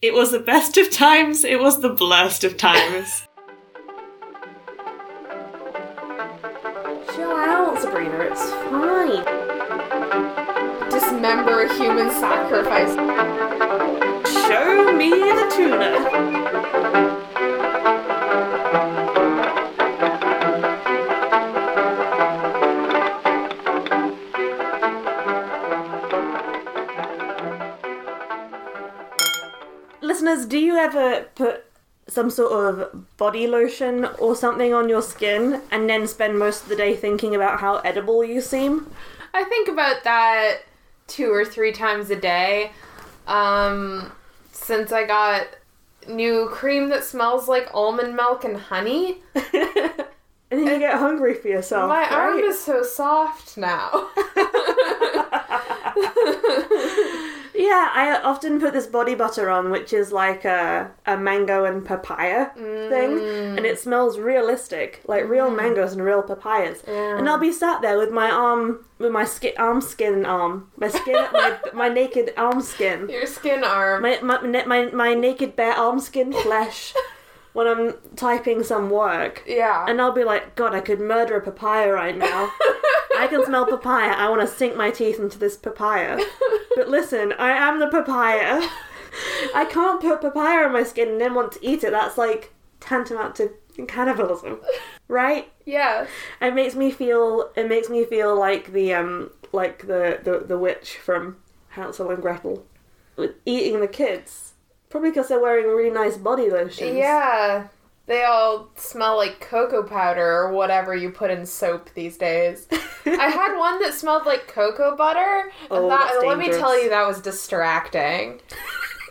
It was the best of times, it was the blurst of times. Chill out, Sabrina, it's fine. Dismember a human sacrifice. Show me the tuna. Listeners, do you ever put some sort of body lotion or something on your skin and then spend most of the day thinking about how edible you seem? I think about that two or three times a day. Um, since I got new cream that smells like almond milk and honey, And then you get hungry for yourself. my arm is so soft now. Yeah, I often put this body butter on, which is like a, a mango and papaya thing, and it mm. smells realistic, like real mm. mangoes and real papayas. And I'll be sat there with my arm, with my skin, arm skin arm, my skin, my my naked arm skin, Your skin arm. my my my, my, my naked bare arm skin flesh, when I'm typing some work. yeah. And I'll be like, God, I could murder a papaya right now. I can smell papaya. I want to sink my teeth into this papaya. But listen, I am the papaya. I can't put papaya on my skin and then want to eat it. That's like tantamount to cannibalism, right? Yeah. It makes me feel. It makes me feel like the um, like the the, the witch from Hansel and Gretel, eating the kids. Probably because they're wearing really nice body lotions. Yeah. They all smell like cocoa powder or whatever you put in soap these days. I had one that smelled like cocoa butter. And Oh, that, let me tell you, that was distracting.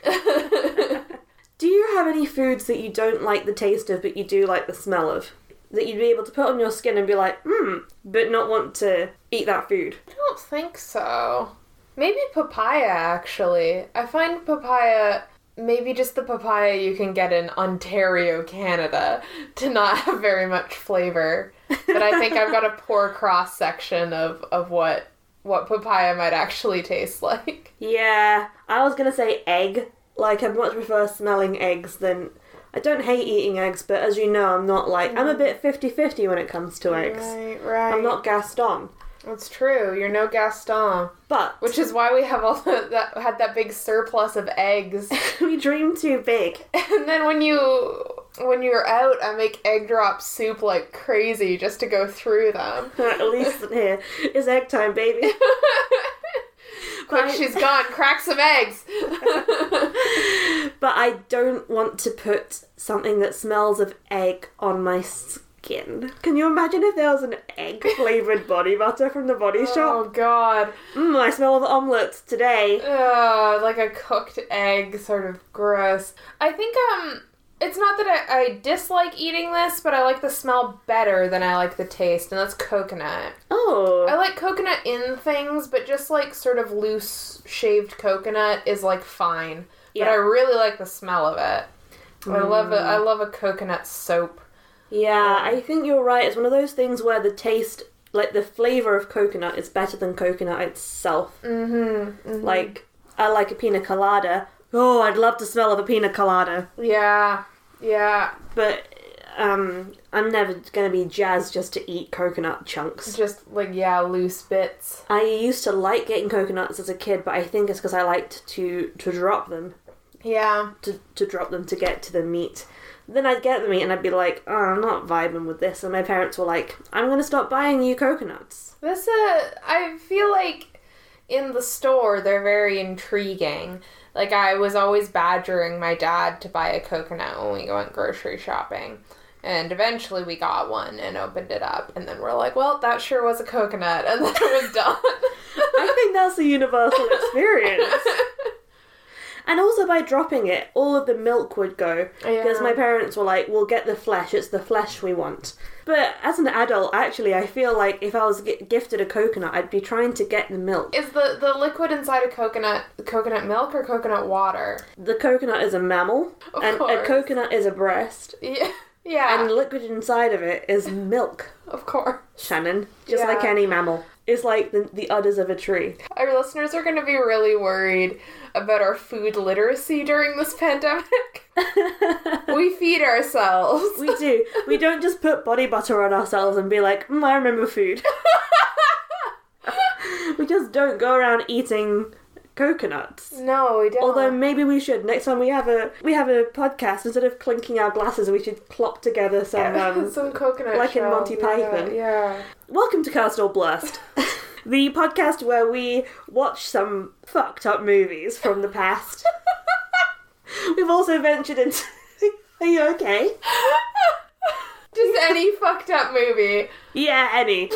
Do you have any foods that you don't like the taste of, but you do like the smell of? That you'd be able to put on your skin and be like, hmm, but not want to eat that food? I don't think so. Maybe papaya, actually. I find papaya, maybe just the papaya you can get in Ontario, Canada, to not have very much flavor. But I think I've got a poor cross section of, of what what papaya might actually taste like. Yeah, I was gonna say egg. Like, I much prefer smelling eggs than. I don't hate eating eggs, but as you know, I'm not like. I'm a mm-hmm. bit 50 50 when it comes to eggs. Right, right. I'm not Gaston. That's true. You're no Gaston, But which is why we have all the, that had that big surplus of eggs. we dream too big. and then when you when you're out, I make egg drop soup like crazy just to go through them. At least here is egg time, baby. Quick, she's gone. Crack some eggs. But I don't want to put something that smells of egg on my skin. Can you imagine if there was an egg flavored body butter from the body shop? oh? God. Mmm, I smell of omelets today. Ugh, like a cooked egg, sort of gross. I think um, it's not that I, I dislike eating this, but I like the smell better than I like the taste, and that's coconut. Oh. I like coconut in things, but just like sort of loose shaved coconut is like fine. But Yeah. I really like the smell of it. I love it. I love a coconut soap. Yeah, I think you're right. It's one of those things where the taste, like the flavor of coconut, is better than coconut itself. Mm-hmm. Like, I like a pina colada. Oh, I'd love to smell of a pina colada. Yeah. Yeah. But um, I'm never gonna be jazzed just to eat coconut chunks. Just like yeah, loose bits. I used to like getting coconuts as a kid, but I think it's because I liked to to drop them, Yeah. to, to drop them to get to the meat. Then I'd get the meat and I'd be like, oh, I'm not vibing with this. And my parents were like, I'm gonna stop buying you coconuts. This uh I feel like in the store they're very intriguing. Like I was always badgering my dad to buy a coconut when we went grocery shopping. And eventually we got one and opened it up and then we're like, well, that sure was a coconut and then it was done. I think that's a universal experience. And also by dropping it, all of the milk would go. Because Yeah. my parents were like, we'll get the flesh, it's the flesh we want. But as an adult, actually, I feel like if I was gi- gifted a coconut, I'd be trying to get the milk. Is the the liquid inside a coconut coconut milk or coconut water? The coconut is a mammal, Of and a coconut is a breast, Yeah. Yeah. and the liquid inside of it is milk, of course. Shannon. Just Yeah. like any mammal. Is like the, the udders of a tree. Our listeners are going to be really worried about our food literacy during this pandemic. we feed ourselves. We do. We don't just put body butter on ourselves and be like, mm, I remember food. we just don't go around eating coconuts. No, we don't. Although maybe we should next time we have a we have a podcast instead of clinking our glasses, we should clop together some. Um, some coconut like in Monty yeah, Python. Yeah. Welcome to Cast or Blast, the podcast where we watch some fucked up movies from the past. We've also ventured into. Are you okay? Just any fucked up movie. Yeah, any.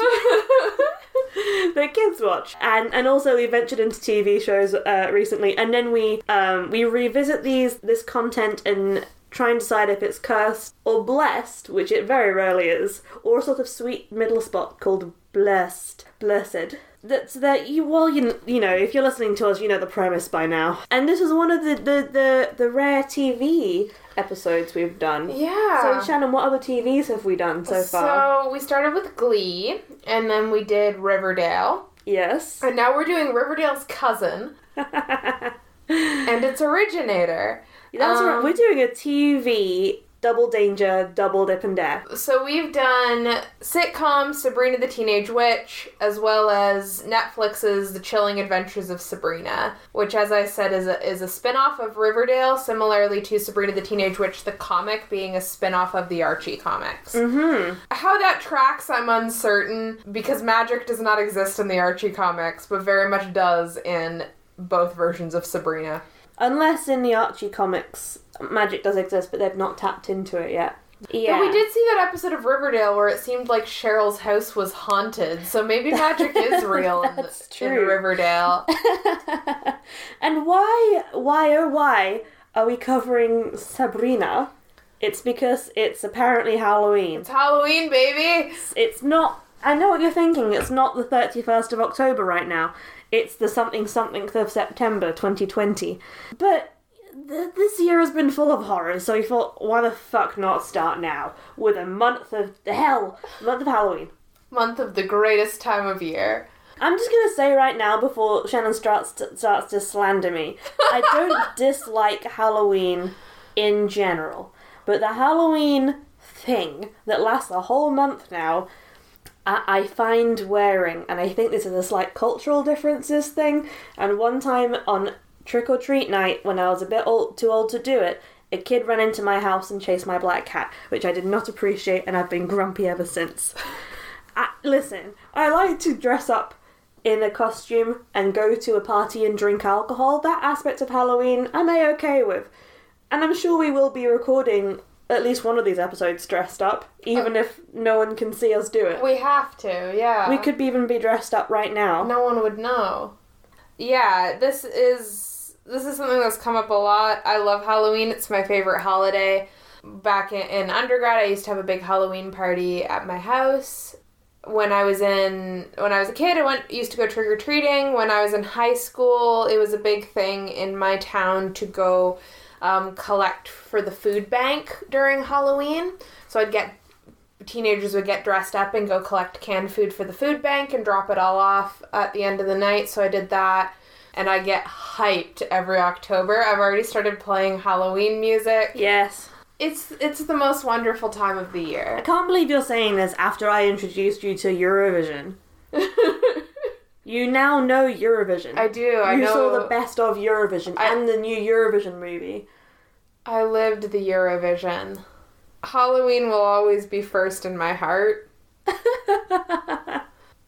that kids watch, and and also we ventured into TV shows uh, recently, and then we um, we revisit these this content and try and decide if it's cursed or blessed, which it very rarely is, or a sort of sweet middle spot called blessed, blessed. That's that you well you you know if you're listening to us you know the premise by now, and this is one of the the the, the rare TV episodes we've done. Yeah. So Shannon, what other TVs have we done so far? So we started with Glee, and then we did Riverdale, yes. and now we're doing Riverdale's cousin and its originator. That's Um, right. We're doing a TV double danger, double dip and dare. So we've done sitcom Sabrina the Teenage Witch, as well as Netflix's The Chilling Adventures of Sabrina, which, as I said, is a, is a spin-off of Riverdale, similarly to Sabrina the Teenage Witch, the comic being a spin-off of the Archie comics. Mm-hmm. How that tracks, I'm uncertain, because magic does not exist in the Archie comics, but very much does in both versions of Sabrina. Unless in the Archie comics, magic does exist, but they've not tapped into it yet. Yeah. But we did see that episode of Riverdale where it seemed like Cheryl's house was haunted, so maybe magic is real in, That's in true. Riverdale. and why, why, oh, why are we covering Sabrina? It's because it's apparently Halloween. It's Halloween, baby! It's not. I know what you're thinking. It's not the 31st of October right now. It's the something something of September 2020. But th- this year has been full of horrors, so we thought, why the fuck not start now with a month of the hell, month of Halloween. Month of the greatest time of year. I'm just gonna say right now before Shannon starts to, starts to slander me, I don't dislike Halloween in general, but the Halloween thing that lasts a whole month now, I, find wearing, and I think this is a slight cultural differences thing. And one time on trick or treat night, when I was a bit old, too old to do it. A kid ran into my house and chased my black cat, which I did not appreciate, and I've been grumpy ever since. I, listen, I like to dress up in a costume and go to a party and drink alcohol. That aspect of Halloween I'm a okay with. And I'm sure we will be recording at least one of these episodes dressed up, even if no one can see us do it. We have to, yeah. We could even be dressed up right now. No one would know. Yeah, this is this is something that's come up a lot. I love Halloween. It's my favorite holiday. Back in, in undergrad, I used to have a big Halloween party at my house. When I was in when I was a kid, I went used to go trick or treating. When I was in high school, it was a big thing in my town to go um, collect for the food bank during Halloween. So I'd get teenagers would get dressed up and go collect canned food for the food bank and drop it all off at the end of the night. So I did that. And I get hyped every October. I've already started playing Halloween music. Yes. It's it's the most wonderful time of the year. I can't believe you're saying this after I introduced you to Eurovision. You now know Eurovision. I do. I you know. saw the best of Eurovision I- and the new Eurovision movie. I lived the Eurovision. Halloween will always be first in my heart.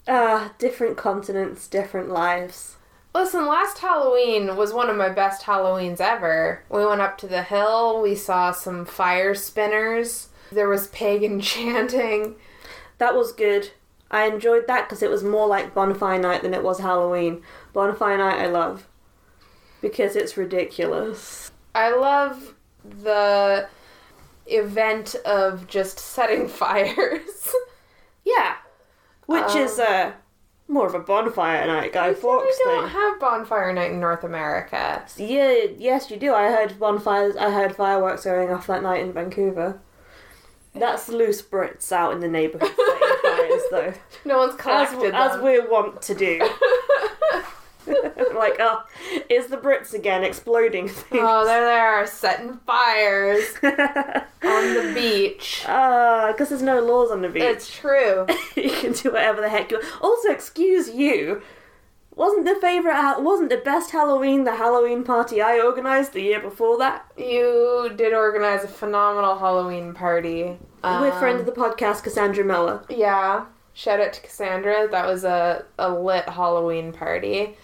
Ah, different continents, different lives. Listen, last Halloween was one of my best Halloweens ever. We went up to the hill, we saw some fire spinners, there was pagan chanting. That was good. I enjoyed that because it was more like Bonfire Night than it was Halloween. Bonfire Night I love because it's ridiculous. I love the event of just setting fires. Yeah, which Um, is uh, more of a bonfire night, Guy we Fawkes don't thing. have bonfire night in North America. Yeah, yes, you do. I heard bonfires. I heard fireworks going off that night in Vancouver. That's loose Brits out in the neighbourhood setting fires, though. No one's As, collected as them. we want to do. like, oh, is the Brits again exploding things? Oh, there they are, setting fires on the beach. Ah, because there's no laws on the beach. It's true. you can do whatever the heck you want. Also, excuse you. Wasn't the favorite? Wasn't the best Halloween the Halloween party I organised the year before that You did organize a phenomenal Halloween party. with friend Um, of the podcast Cassandra Miller? Yeah. Shout out to Cassandra. That was a, a lit Halloween party.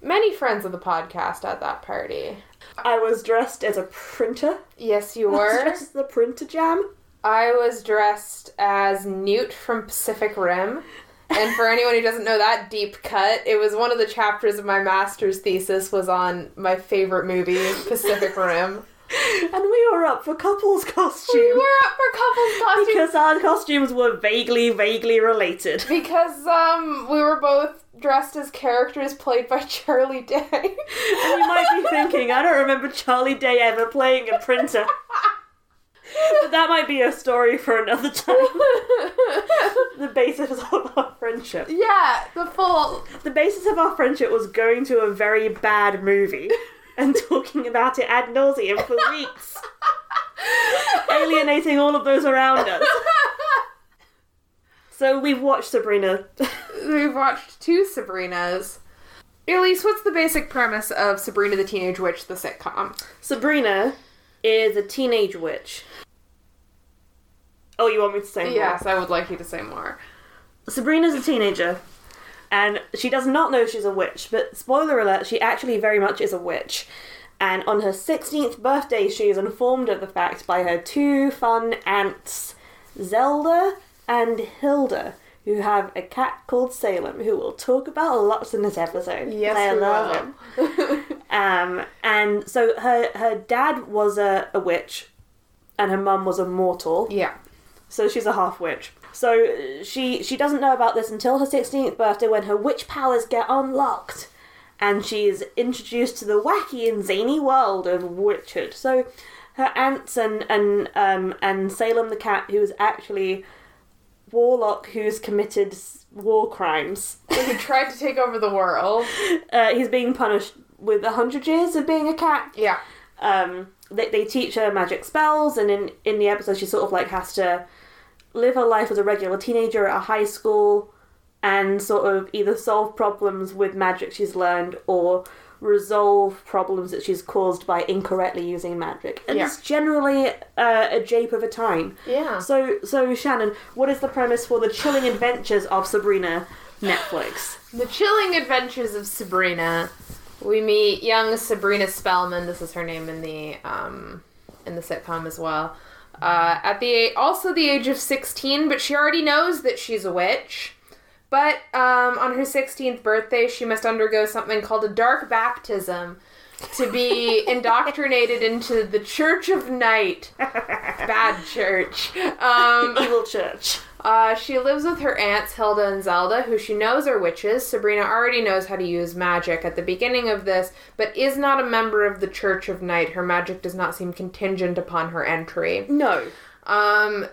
Many friends of the podcast at that party. I was dressed as a printer. Yes, you I was were. dressed as the printer jam. I was dressed as Newt from Pacific Rim. And for anyone who doesn't know that deep cut, it was one of the chapters of my master's thesis was on my favorite movie, Pacific Rim. And we were up for couples costumes. We were up for couples costumes because our costumes were vaguely, vaguely related. because um we were both dressed as characters played by Charlie Day. And you might be thinking, I don't remember Charlie Day ever playing a printer. But that might be a story for another time. The basis of our friendship. yeah, the full The basis of our friendship was going to a very bad movie and talking about it ad nauseum for weeks, alienating all of those around us. So we've watched Sabrina. We've watched two Sabrinas. Elise, what's the basic premise of Sabrina the Teenage Witch, the sitcom? Sabrina is a teenage witch. Oh, you want me to say more? Yes, I would like you to say more. Sabrina's a teenager, and she does not know she's a witch, but spoiler alert, she actually very much is a witch. And on her 16th birthday, she is informed of the fact by her two fun aunts, Zelda and Hilda, who have a cat called Salem, who we'll talk about lots in this episode. Yes, I love him. Um, and so her her dad was a, a witch, and her mum was a mortal. Yeah. So she's a half witch. So uh, she she doesn't know about this until her 16th birthday when her witch powers get unlocked and she's introduced to the wacky and zany world of witchhood. So her aunts and and um and Salem the cat who is actually warlock who's committed war crimes. He tried to take over the world. Uh, he's being punished with a hundred years of being a cat. Yeah. um, they, they teach her magic spells, and in, in the episode, she sort of like has to live her life as a regular teenager at a high school and sort of either solve problems with magic she's learned or resolve problems that she's caused by incorrectly using magic. And Yeah. it's generally uh, a jape of a time. Yeah. So, so Shannon, what is the premise for the chilling adventures of Sabrina Netflix? The Chilling Adventures of Sabrina. We meet young Sabrina Spellman. This is her name in the um, in the sitcom as well. Uh, at the also the age of sixteen, but she already knows that she's a witch. But um, on her sixteenth birthday, she must undergo something called a dark baptism to be indoctrinated into the Church of Night. Bad church. Um, Evil Church. Uh, she lives with her aunts Hilda and Zelda, who she knows are witches. Sabrina already knows how to use magic at the beginning of this, but is not a member of the Church of Night. Her magic does not seem contingent upon her entry. No. Um,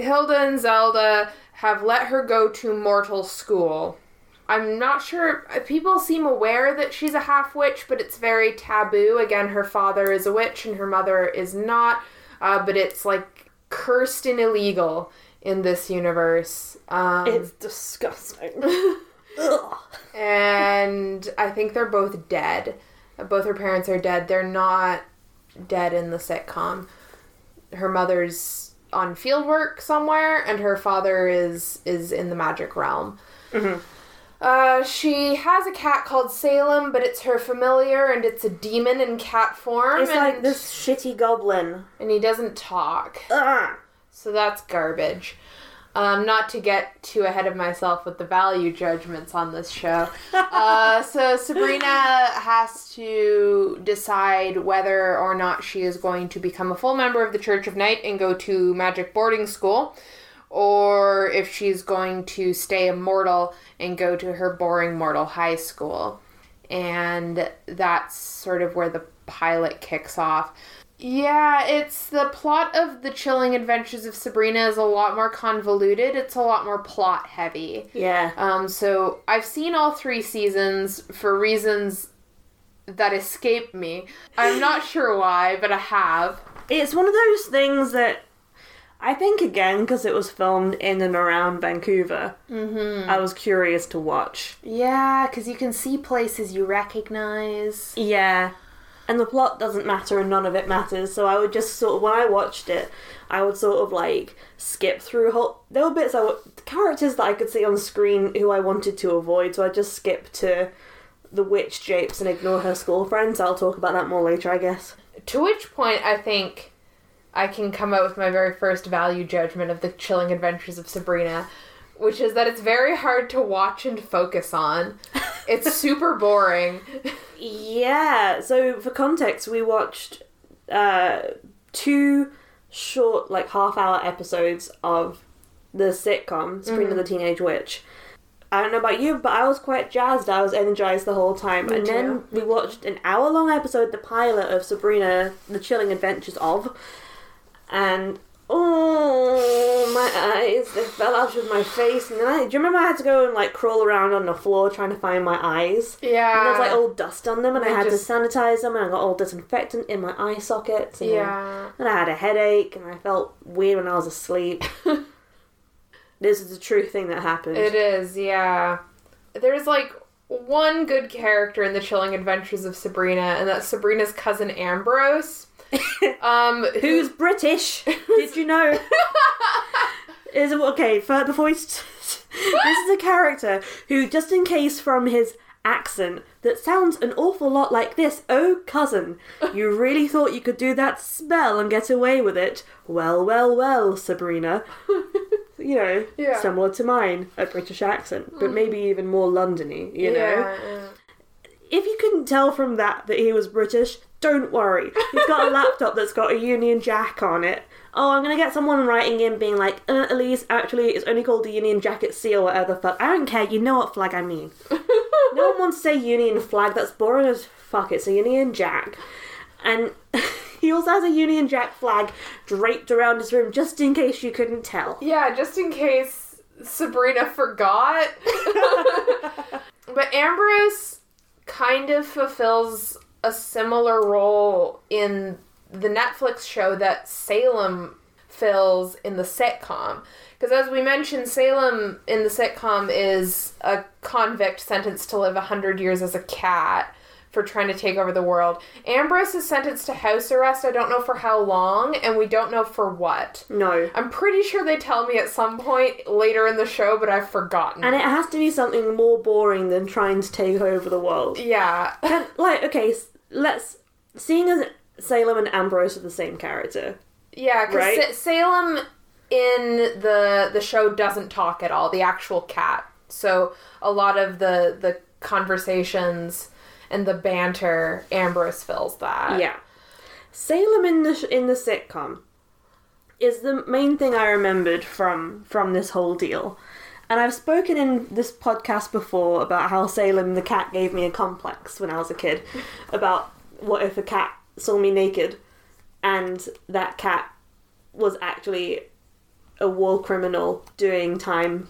Hilda and Zelda have let her go to mortal school. I'm not sure. People seem aware that she's a half witch, but it's very taboo. Again, her father is a witch and her mother is not. Uh, but it's like cursed and illegal in this universe. Um, It's disgusting. And I think they're both dead. Both her parents are dead. They're not dead in the sitcom. Her mother's on field work somewhere, and her father is is in the magic realm. Uh, she has a cat called Salem, but it's her familiar, and it's a demon in cat form. It's and, like this shitty goblin. and he doesn't talk. Ugh. So that's garbage. Um, not to get too ahead of myself with the value judgments on this show. uh, so Sabrina has to decide whether or not she is going to become a full member of the Church of Night and go to magic boarding school, or if she's going to stay immortal and go to her boring mortal high school. And that's sort of where the pilot kicks off Yeah, it's the plot of The Chilling Adventures of Sabrina is a lot more convoluted. It's a lot more plot heavy. Yeah. Um, so I've seen all three seasons for reasons that escape me. I'm not sure why, but I have. It's one of those things that I think again because it was filmed in and around Vancouver. Mm-hmm. I was curious to watch. Yeah, because you can see places you recognize. Yeah. And the plot doesn't matter and none of it matters, so I would just sort of, when I watched it, I would sort of like skip through whole. There were bits I would, characters that I could see on screen who I wanted to avoid, so I just skip to the witch japes and ignore her school friends. I'll talk about that more later, I guess. To which point, I think I can come up with my very first value judgment of the chilling adventures of Sabrina, which is that it's very hard to watch and focus on. It's super boring. Yeah, so for context, we watched uh, two short, like half hour episodes of the sitcom, Sabrina the Teenage Witch. I don't know about you, but I was quite jazzed. I was energized the whole time. and then we watched an hour long episode, the pilot of Sabrina, The Chilling Adventures of. And oh, my eyes, they fell out of my face. And then I, do you remember I had to go and like crawl around on the floor trying to find my eyes? Yeah. And there was like old dust on them, and I had just- to sanitize them, and I got all disinfectant in my eye sockets. And Yeah. Then I had a headache, and I felt weird when I was asleep. this is a true thing that happened. It is, yeah. There's like one good character in the chilling adventures of Sabrina, and that's Sabrina's cousin Ambrose. Um, Who's British? Did you know? is okay? For, before we, st- this is a character who, just in case from his accent that sounds an awful lot like this. Oh, cousin, you really thought you could do that spell and get away with it? Well, well, well, Sabrina. You know, Yeah. similar to mine, a British accent, but maybe even more Londony. You know, yeah, yeah. If you couldn't tell from that that he was British, don't worry. He's got a laptop that's got a Union Jack on it. Oh, I'm gonna get someone writing in being like, uh, Elise, actually, it's only called the Union Jack at sea or whatever the fuck. I don't care, you know what flag I mean. no one wants to say Union flag, that's boring as fuck. It's a Union Jack. And he also has a Union Jack flag draped around his room just in case you couldn't tell. Yeah, just in case Sabrina forgot. but Ambrose kind of fulfills a similar role in the Netflix show that Salem fills in the sitcom. Because as we mentioned, Salem in the sitcom is a convict sentenced to live 100 years as a cat for trying to take over the world. Ambrose is sentenced to house arrest. I don't know for how long, and we don't know for what. No. I'm pretty sure they tell me at some point later in the show, but I've forgotten. And it has to be something more boring than trying to take over the world. yeah. Like, okay, s- let's. Seeing as Salem and Ambrose are the same character. Yeah, because Right? Salem in the the show doesn't talk at all, the actual cat. So a lot of the the conversations and the banter, Ambrose fills that. Yeah. Salem in the sh- in the sitcom is the main thing I remembered from from this whole deal. And I've spoken in this podcast before about how Salem the cat gave me a complex when I was a kid about what if a cat saw me naked and that cat was actually a war criminal doing time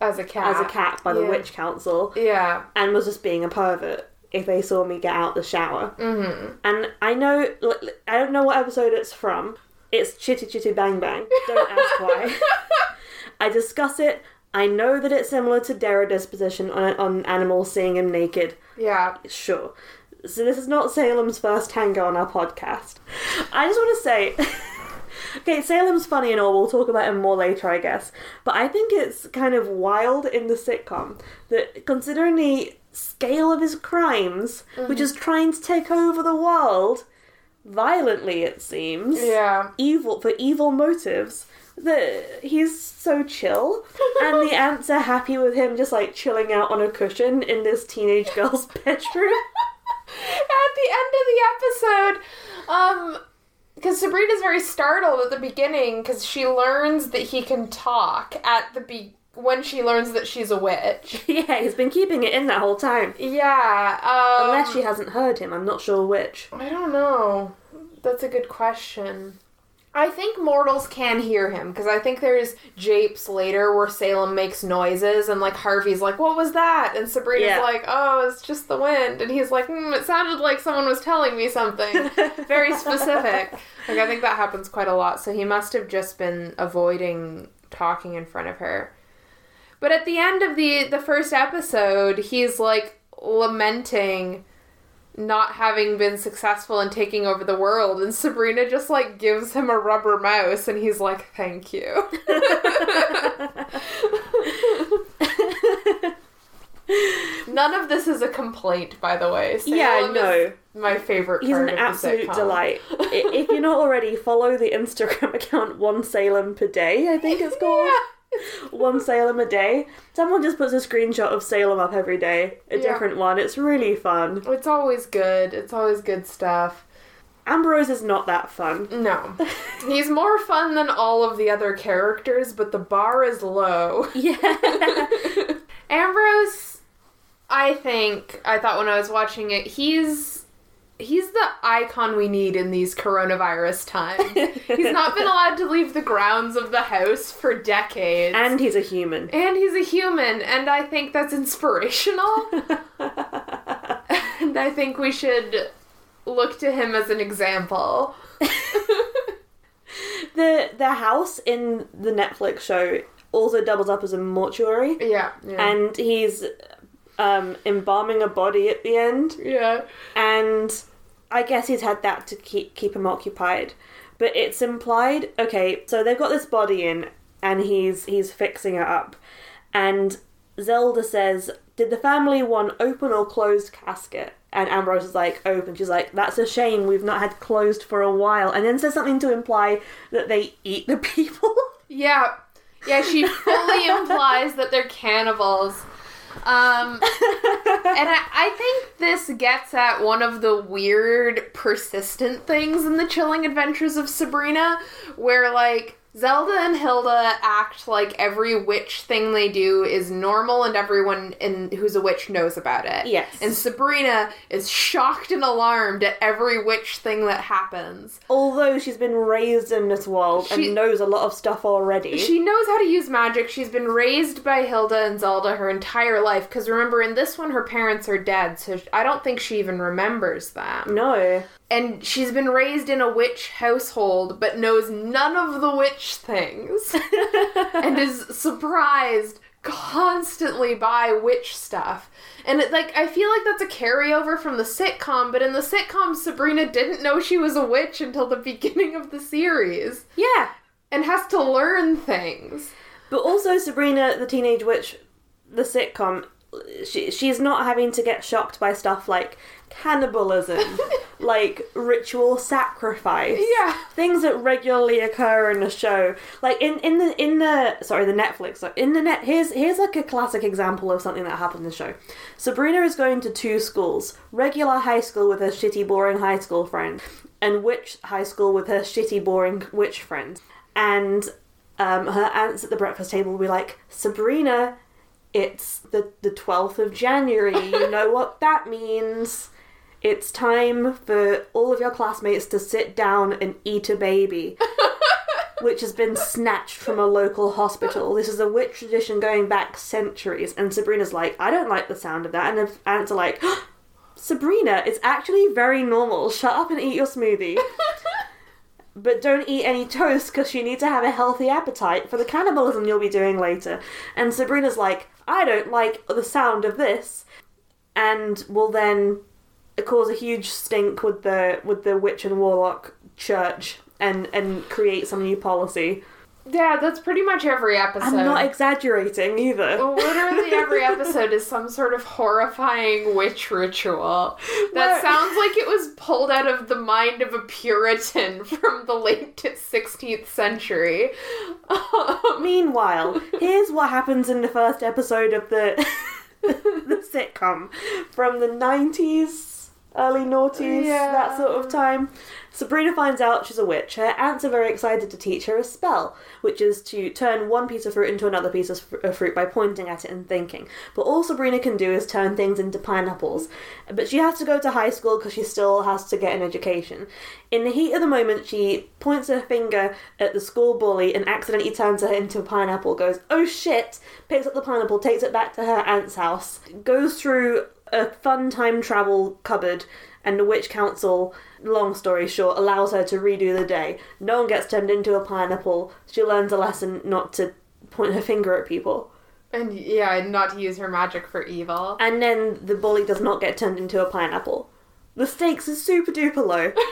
As a cat. as a cat by the Yeah. witch council Yeah. and was just being a pervert if they saw me get out the shower. Mm-hmm. And I know, I don't know what episode it's from. It's Chitty Chitty Bang Bang. Don't ask why. I discuss it. I know that it's similar to Derrida's position on on animals seeing him naked. Yeah. Sure. So this is not Salem's first tango on our podcast. I just want to say, okay, Salem's funny and all. We'll talk about him more later, I guess. But I think it's kind of wild in the sitcom that, considering the scale of his crimes, which is trying to take over the world violently, it seems, Yeah. evil for evil motives. That he's so chill, and the aunts are happy with him just like chilling out on a cushion in this teenage girl's bedroom. at the end of the episode, um, because Sabrina's very startled at the beginning because she learns that he can talk at the be when she learns that she's a witch. yeah, he's been keeping it in that whole time. Yeah, um, Unless she hasn't heard him, I'm not sure which. I don't know. That's a good question. I think mortals can hear him because I think there's japes later where Salem makes noises and like Harvey's like, "What was that?" and Sabrina's Yeah. like, "Oh, it's just the wind," and he's like, mm, "It sounded like someone was telling me something very specific." like I think that happens quite a lot. So he must have just been avoiding talking in front of her. But at the end of the the first episode, he's like lamenting not having been successful in taking over the world and Sabrina just like gives him a rubber mouse and he's like thank you. None of this is a complaint by the way. Yeah, Salem no. is my favorite He's an absolute delight. If you're not already, follow the Instagram account One Salem Per Day, I think it's called. One Salem a day. Someone just puts a screenshot of Salem up every day, a Yeah. different one. It's really fun. It's always good. It's always good stuff. Ambrose is not that fun. No. He's more fun than all of the other characters, but the bar is low. Yeah. Ambrose, I think, I thought when I was watching it, he's he's the icon we need in these coronavirus times. he's not been allowed to leave the grounds of the house for decades. and he's a human. and he's a human, and I think that's inspirational. and I think we should look to him as an example. The the house in the Netflix show also doubles up as a mortuary, Yeah. Yeah. and he's um, embalming a body at the end. yeah. and I guess he's had that to keep keep him occupied. But it's implied. Okay, so they've got this body in, and he's he's fixing it up, and Zelda says, "Did the family want open or closed casket?" And Ambrose is like, "Open." She's like, "That's a shame. We've not had closed for a while." And then says something to imply that they eat the people. Yeah. Yeah, she fully implies that they're cannibals. Um, and I, I think this gets at one of the weird, persistent things in the chilling adventures of Sabrina, where, like, Zelda and Hilda act like every witch thing they do is normal and everyone in who's a witch knows about it. Yes. And Sabrina is shocked and alarmed at every witch thing that happens. Although she's been raised in this world She- and knows a lot of stuff already. She knows how to use magic. She's been raised by Hilda and Zelda her entire life. Because remember, in this one, her parents are dead, so I don't think she even remembers them. no. And she's been raised in a witch household, but knows none of the witch things. and is surprised constantly by witch stuff. And it, like I feel like that's a carryover from the sitcom, but in the sitcom Sabrina didn't know she was a witch until the beginning of the series Yeah. and has to learn things. But also Sabrina the Teenage Witch, the sitcom, she, she's not having to get shocked by stuff like cannibalism, like ritual sacrifice. Yeah. Things that regularly occur in the show. Like in, in the in the sorry, the Netflix so in the net here's here's like a classic example of something that happened in the show. Sabrina is going to two schools. Regular high school with her shitty boring high school friend and witch high school with her shitty boring witch friend. And um, her aunts at the breakfast table will be like, Sabrina, it's the, the 12th of January. You know what that means. It's time for all of your classmates to sit down and eat a baby, which has been snatched from a local hospital. This is a witch tradition going back centuries. And Sabrina's like, I don't like the sound of that. And the aunts are like, Sabrina, it's actually very normal. Shut up and eat your smoothie. but don't eat any toast because you need to have a healthy appetite for the cannibalism you'll be doing later. And Sabrina's like, I don't like the sound of this, and will then cause a huge stink with the with the witch and warlock church and and create some new policy. Yeah, that's pretty much every episode. I'm not exaggerating either. Literally every episode is some sort of horrifying witch ritual that sounds like it was pulled out of the mind of a Puritan from the late 16th century. Um, Meanwhile, here's what happens in the first episode of the the sitcom from the 90s. Early noughties, Yeah. that sort of time. Sabrina finds out she's a witch. Her aunts are very excited to teach her a spell, which is to turn one piece of fruit into another piece of of uh, fruit by pointing at it and thinking. But all Sabrina can do is turn things into pineapples. But she has to go to high school because she still has to get an education. In the heat of the moment, she points her finger at the school bully and accidentally turns her into a pineapple, goes, oh shit, picks up the pineapple, takes it back to her aunt's house, goes through a fun time travel cupboard, and the witch council, long story short, allows her to redo the day. No one gets turned into a pineapple. She learns a lesson not to point her finger at people. And yeah, not to use her magic for evil. And then the bully does not get turned into a pineapple. The stakes are super duper low.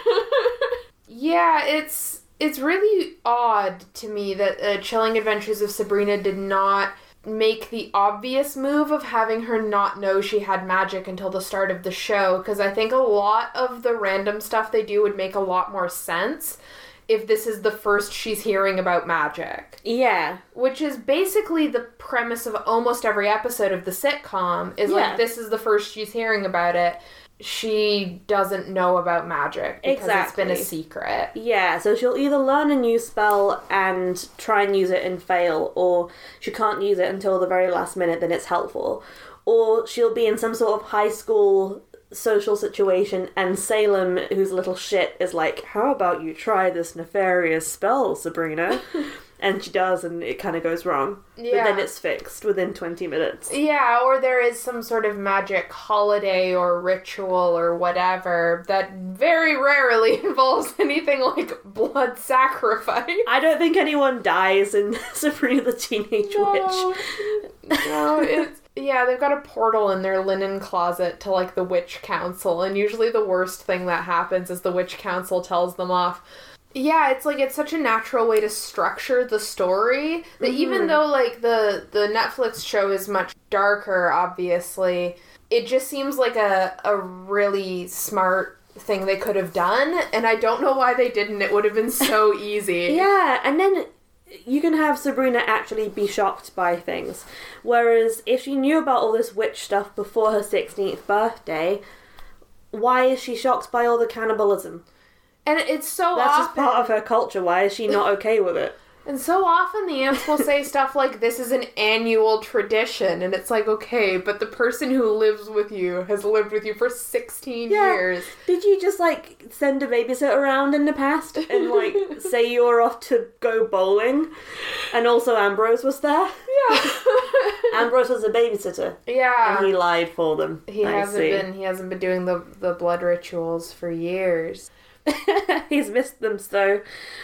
Yeah, it's it's really odd to me that uh, Chilling Adventures of Sabrina did not make the obvious move of having her not know she had magic until the start of the show because I think a lot of the random stuff they do would make a lot more sense if this is the first she's hearing about magic. yeah. Which is basically the premise of almost every episode of the sitcom is Yeah. like this is the first she's hearing about it. She doesn't know about magic because it's been a secret. Yeah, so she'll either learn a new spell and try and use it and fail, or she can't use it until the very last minute, then it's helpful. Or she'll be in some sort of high school social situation, and Salem, who's a little shit, is like, How about you try this nefarious spell, Sabrina? and she does, and it kind of goes wrong. Yeah. But then it's fixed within 20 minutes. Yeah, or there is some sort of magic holiday or ritual or whatever that very rarely involves anything like blood sacrifice. I don't think anyone dies in Sabrina the Teenage Witch. no, it's yeah, they've got a portal in their linen closet to like the witch council, and usually the worst thing that happens is the witch council tells them off. Yeah, it's like it's such a natural way to structure the story that mm-hmm. even though like the the Netflix show is much darker, obviously, it just seems like a a really smart thing they could have done, and I don't know why they didn't. It would have been so easy. Yeah, and then you can have Sabrina actually be shocked by things. Whereas if she knew about all this witch stuff before her 16th birthday, why is she shocked by all the cannibalism? And it's so That's often just part of her culture. Why is she not okay with it? And so often the aunts will say stuff like, this is an annual tradition. And it's like, okay, but the person who lives with you has lived with you for 16 Yeah. years. Did you just like send a babysitter around in the past and like say you were off to go bowling? And also Ambrose was there? Yeah. Ambrose was a babysitter. yeah. And he lied for them. he I hasn't see. been he hasn't been doing the the blood rituals for years. He's missed them so.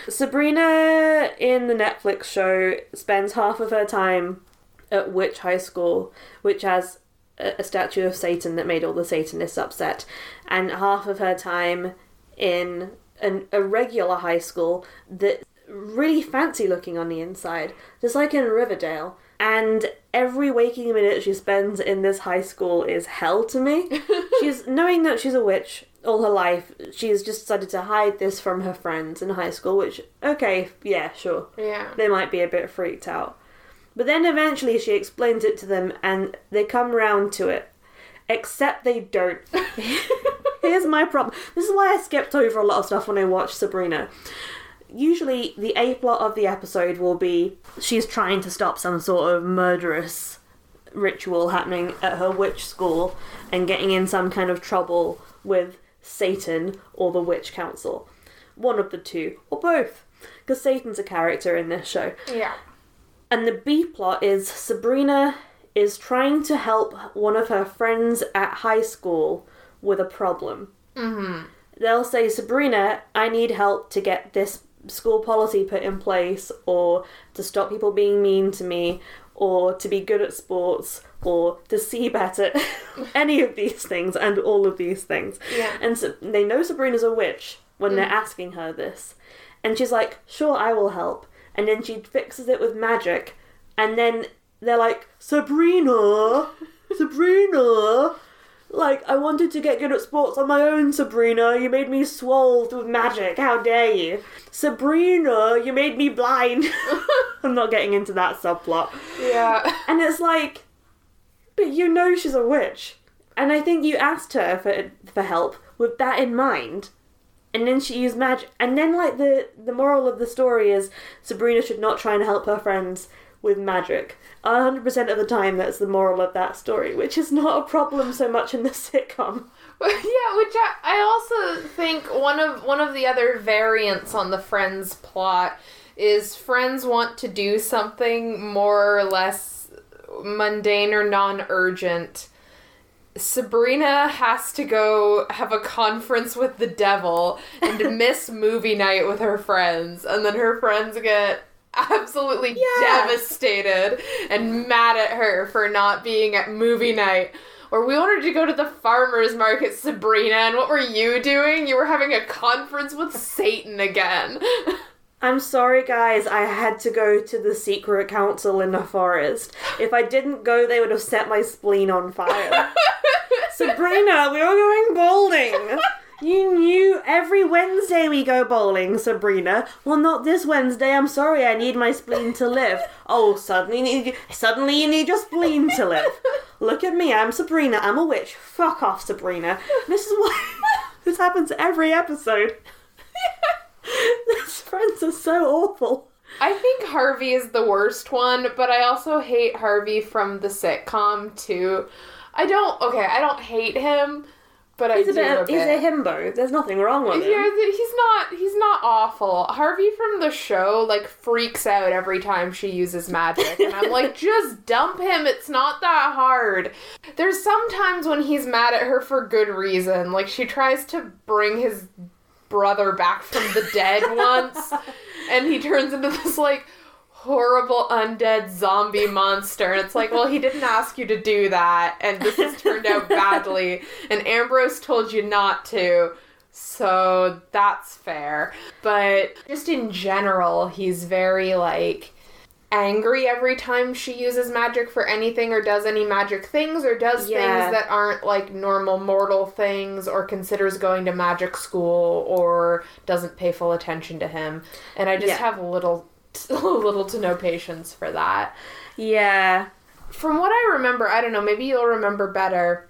Sabrina in the Netflix show spends half of her time at Witch High School, which has a, a statue of Satan that made all the Satanists upset, and half of her time in an, a regular high school that really fancy looking on the inside, just like in Riverdale. And every waking minute she spends in this high school is hell to me. she's knowing that she's a witch all her life. She's just decided to hide this from her friends in high school, which okay, yeah, sure. Yeah. They might be a bit freaked out. But then eventually she explains it to them and they come round to it. Except they don't. Here's my problem. This is why I skipped over a lot of stuff when I watched Sabrina. Usually, the A plot of the episode will be she's trying to stop some sort of murderous ritual happening at her witch school and getting in some kind of trouble with Satan or the witch council. One of the two, or both. Because Satan's a character in this show. Yeah. And the B plot is Sabrina is trying to help one of her friends at high school with a problem. Mm-hmm. They'll say, Sabrina, I need help to get this school policy put in place, or to stop people being mean to me, or to be good at sports, or to see better. Any of these things, and all of these things. Yeah. And so they know Sabrina's a witch when they're mm. asking her this. And she's like, sure, I will help. And then she fixes it with magic. And then they're like, Sabrina, Sabrina. Like, I wanted to get good at sports on my own, Sabrina. You made me swathed with magic. How dare you? Sabrina, you made me blind. I'm not getting into that subplot. Yeah. And it's like, but you know she's a witch. And I think you asked her for, for help with that in mind. And then she used magic. And then, like, the, the moral of the story is Sabrina should not try and help her friends with magic. 100% of the time, that's the moral of that story, which is not a problem so much in the sitcom. yeah, which I, I also think one of one of the other variants on the Friends plot is friends want to do something more or less mundane or non-urgent. Sabrina has to go have a conference with the devil and miss movie night with her friends, and then her friends get absolutely Yeah. devastated and mad at her for not being at movie night. Or we wanted to go to the farmer's market, Sabrina, and what were you doing? You were having a conference with Satan again. I'm sorry, guys, I had to go to the secret council in the forest. If I didn't go, they would have set my spleen on fire. Sabrina, we were going bowling. You knew every Wednesday we go bowling, Sabrina. Well, not this Wednesday. I'm sorry. I need my spleen to live. Oh, suddenly, you need, suddenly you need your spleen to live. Look at me. I'm Sabrina. I'm a witch. Fuck off, Sabrina. This is why this happens every episode. These friends are so awful. I think Harvey is the worst one, but I also hate Harvey from the sitcom too. I don't okay, I don't hate him, but He's I a do bit. He's a himbo. There's nothing wrong with him. Yeah, he's not he's not awful. Harvey from the show like freaks out every time she uses magic and I'm like just dump him. It's not that hard. There's sometimes when he's mad at her for good reason. Like she tries to bring his brother back from the dead once and he turns into this like horrible undead zombie monster. And it's like well he didn't ask you to do that. And this has turned out badly. And ambrose told you not to. So that's fair. But just in general he's very like angry every time she uses magic for anything or does any magic things or does Yeah. things that aren't like normal mortal things or considers going to magic school or doesn't pay full attention to him. And i just Yeah. have little little to no patience for that Yeah. from what i remember i don't know maybe you'll remember better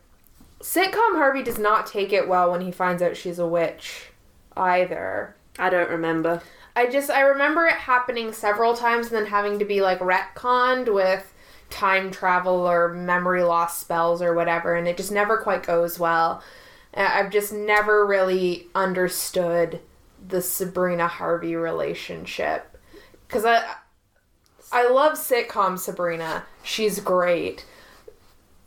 sitcom harvey does not take it well when he finds out she's a witch either I don't remember. I just I remember it happening several times and then having to be like retconned with time travel or memory loss spells or whatever and it just never quite goes well. I've just never really understood the Sabrina Harvey relationship cuz I I love sitcom Sabrina. She's great.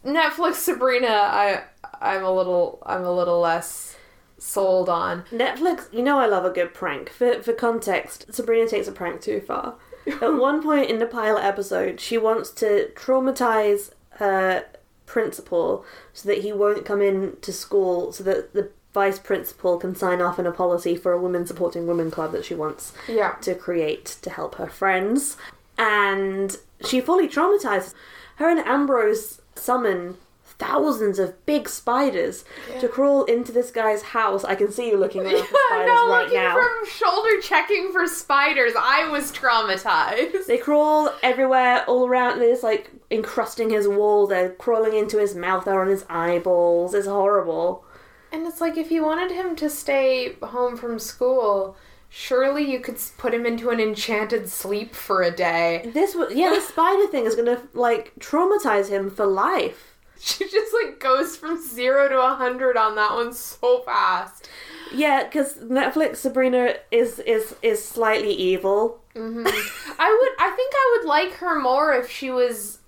Netflix Sabrina I I'm a little I'm a little less sold on. Netflix, you know I love a good prank. For for context, Sabrina takes a prank too far. At one point in the pilot episode, she wants to traumatize her principal so that he won't come in to school so that the vice principal can sign off on a policy for a women supporting women club that she wants Yeah. to create to help her friends. And she fully traumatizes. Her and Ambrose summon thousands of big spiders to crawl into this guy's house. I can see you looking around for spiders no, right looking now. from shoulder checking for spiders. I was traumatized. They crawl everywhere, all around. They're just like encrusting his wall. They're crawling into his mouth. They're on his eyeballs. It's horrible. And it's like if you wanted him to stay home from school, surely you could put him into an enchanted sleep for a day. This, w- yeah, the spider thing is gonna like traumatize him for life. She just like goes from zero to a hundred on that one so fast. Yeah, because Netflix Sabrina is is is slightly evil. Mm-hmm. I would. I think I would like her more if she was.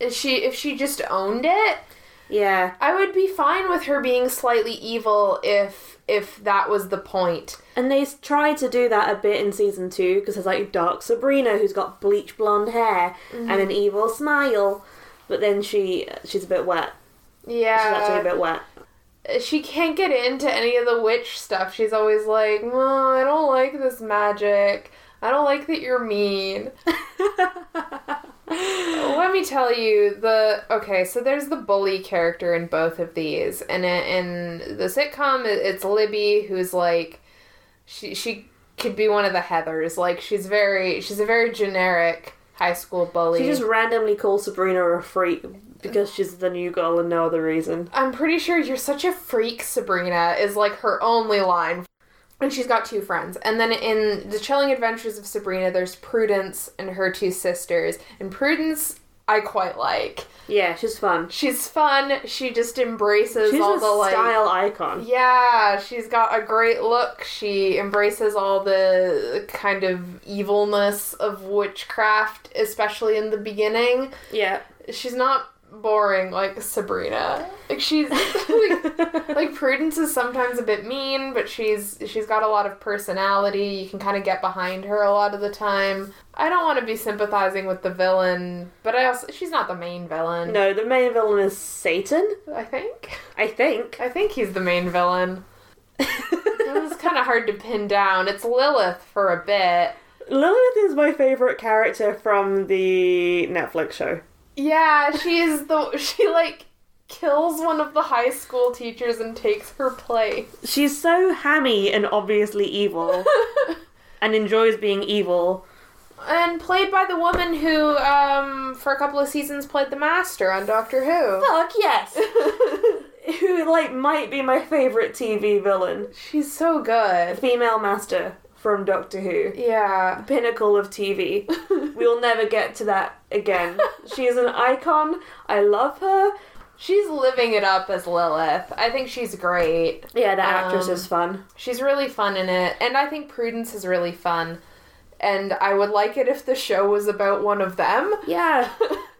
If she if she just owned it. Yeah, I would be fine with her being slightly evil if if that was the point. and they tried to do that a bit in season two because there's like Dark Sabrina who's got bleach blonde hair and an mm-hmm. evil smile, but then she she's a bit wet. Yeah. She's actually a bit wet. she can't get into any of the witch stuff. She's always like, "Well, I don't like this magic. I don't like that you're mean." Let me tell you the okay. So there's the bully character in both of these, and in, in the sitcom, it's Libby who's like, she she could be one of the Heathers. Like she's very she's a very generic high school bully. She just randomly calls Sabrina a freak Because she's the new girl and no other reason. I'm pretty sure you're such a freak, Sabrina, is like her only line. And she's got two friends. And then in The Chilling Adventures of Sabrina, there's Prudence and her two sisters. And Prudence, I quite like. Yeah, she's fun. She's fun. She just embraces She's all the like. style icon. Yeah, she's got a great look. She embraces all the kind of evilness of witchcraft, especially in the beginning. Yeah. She's not boring like Sabrina. Like she's like, like Prudence is sometimes a bit mean, but she's she's got a lot of personality. You can kind of get behind her a lot of the time. I don't want to be sympathizing with the villain, but I also she's not the main villain. No, the main villain is Satan, I think. I think. I think he's the main villain. It was kind of hard to pin down. It's Lilith for a bit. Lilith is my favorite character from the Netflix show. Yeah, she's the she like kills one of the high school teachers and takes her place. She's so hammy and obviously evil and enjoys being evil. and played by the woman who um for a couple of seasons played the master on Doctor Who. Fuck yes. Who like might be my favorite TV villain. She's so good. Female master from Doctor Who. Yeah. Pinnacle of TV. we'll never get to that again. She is an icon. I love her. She's living it up as Lilith. I think she's great. Yeah, the actress Um, is fun. She's really fun in it, and I think Prudence is really fun. And I would like it if the show was about one of them. Yeah.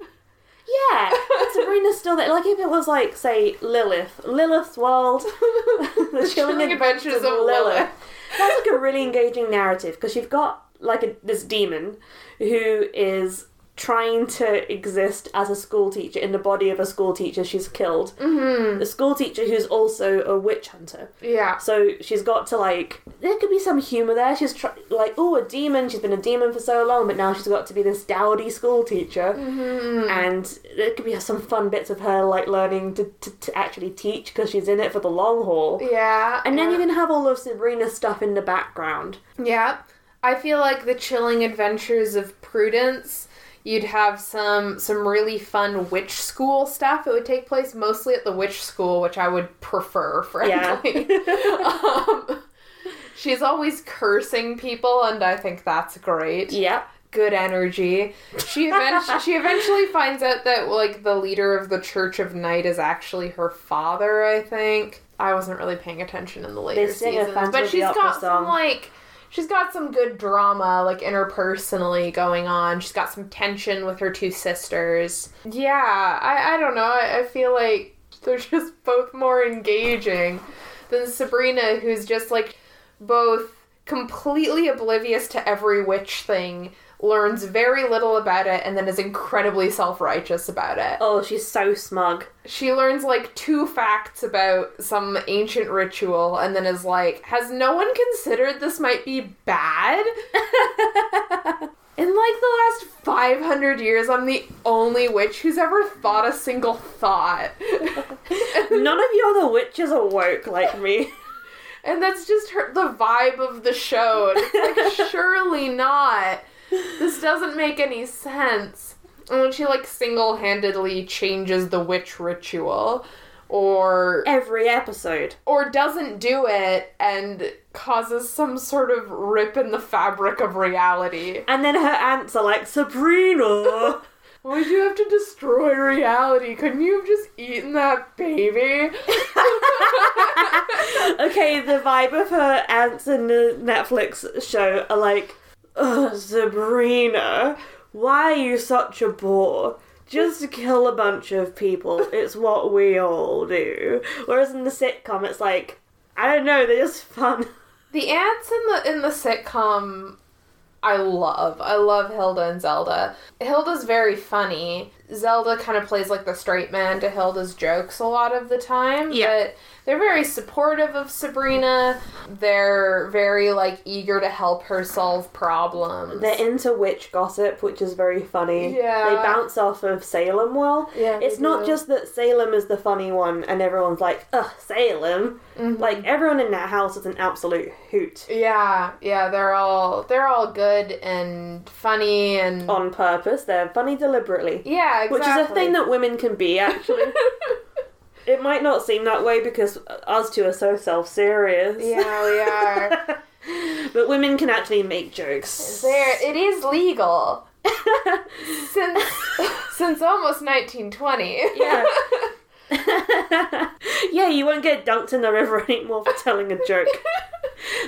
Yeah, Sabrina's still there. Like if it was like, say, Lilith, Lilith's World, the Chilling Adventures of Lilith. That's like a really engaging narrative because you've got like a, this demon who is trying to exist as a school teacher in the body of a school teacher she's killed. Mm-hmm. The school teacher who's also a witch hunter. Yeah. So she's got to like there could be some humor there. She's try- like oh a demon. She's been a demon for so long, but now she's got to be this dowdy school teacher, Mm-hmm. and there could be some fun bits of her like learning to, to, to actually teach because she's in it for the long haul. Yeah. And then yeah. you can have all of Sabrina's stuff in the background. Yeah. I feel like the chilling adventures of Prudence, you'd have some some really fun witch school stuff. It would take place mostly at the witch school, which I would prefer, frankly. um, she's always cursing people, and I think that's great. Yep. Good energy. She eventually she eventually finds out that like the leader of the Church of Night is actually her father. I think I wasn't really paying attention in the later They sing a seasons, but she's got some like she's got some good drama like interpersonally going on. She's got some tension with her two sisters. Yeah, I I don't know. I, I feel like they're just both more engaging than Sabrina, who's just like both completely oblivious to every witch thing, learns very little about it, and then is incredibly self righteous about it. Oh, she's so smug. She learns like two facts about some ancient ritual and then is like, Has no one considered this might be bad? In like the last 500 years, I'm the only witch who's ever thought a single thought. None of you other witches are woke like me. And that's just her the vibe of the show. And it's like, surely not. This doesn't make any sense. And when she like single handedly changes the witch ritual, or Every episode. or doesn't do it and causes some sort of rip in the fabric of reality. And then her aunts are like, Sabrina! Why'd you have to destroy reality? Couldn't you have just eaten that baby? okay, the vibe of her aunts in the Netflix show are like, Sabrina, why are you such a bore? Just kill a bunch of people. It's what we all do. Whereas in the sitcom, it's like, I don't know, they're just fun. The aunts in the in the sitcom I love. I love Hilda and Zelda. Hilda's very funny. Zelda kind of plays like the straight man to Hilda's jokes a lot of the time. Yeah. But they're very supportive of Sabrina. They're very like eager to help her solve problems. They're into witch gossip, which is very funny. Yeah. They bounce off of Salem well. Yeah, It's not do. just that Salem is the funny one and everyone's like, ugh, Salem. Mm-hmm. Like, everyone in that house is an absolute hoot. Yeah, yeah, they're all they're all good. good and funny and On purpose, they're funny deliberately. yeah, exactly. Which is a thing that women can be, actually. it might not seem that way because us two are so self serious. yeah, we are. but women can actually make jokes. there, it is legal since since almost 1920. Yeah. yeah, you won't get dunked in the river anymore for telling a joke.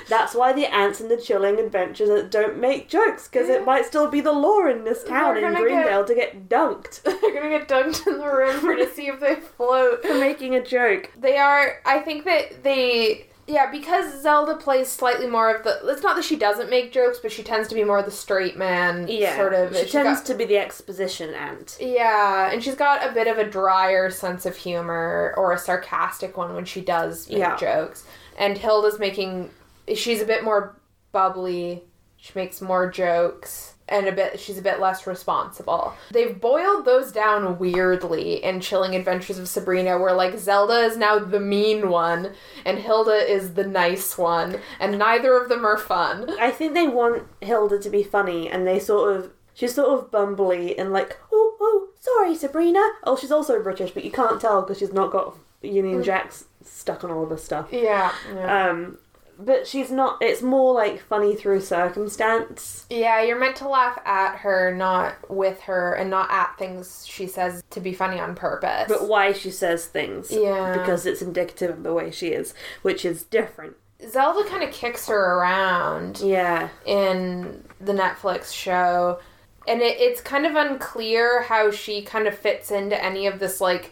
That's why the aunts and the chilling adventures don't make jokes, because it might still be the law in this town They're in gonna Greendale to get dunked They're gonna get dunked in the river to see if they float. for making a joke. They are. I think that they. Yeah, because Zelda plays slightly more of the. It's not that she doesn't make jokes, but she tends to be more of the straight man Yeah, sort of. She she's tends got- to be the exposition aunt. Yeah, and she's got a bit of a drier sense of humor or a sarcastic one when she does make Yeah. jokes. And Hilda's making she's a bit more bubbly. She makes more jokes and a bit she's a bit less responsible. They've boiled those down weirdly in Chilling Adventures of Sabrina where like Zelda is now the mean one and Hilda is the nice one and neither of them are fun. I think they want Hilda to be funny, and they sort of. She's sort of bumbly and like, oh, oh, sorry, Sabrina. Oh, she's also British, but you can't tell because she's not got Union Jacks stuck on all of the stuff. Yeah. yeah. Um, but she's not. It's more like funny through circumstance. Yeah, you're meant to laugh at her, not with her, and not at things she says to be funny on purpose. But why she says things. Yeah. Because it's indicative of the way she is, which is different. Zelda kind of kicks her around Yeah. in the Netflix show, and it, it's kind of unclear how she kind of fits into any of this like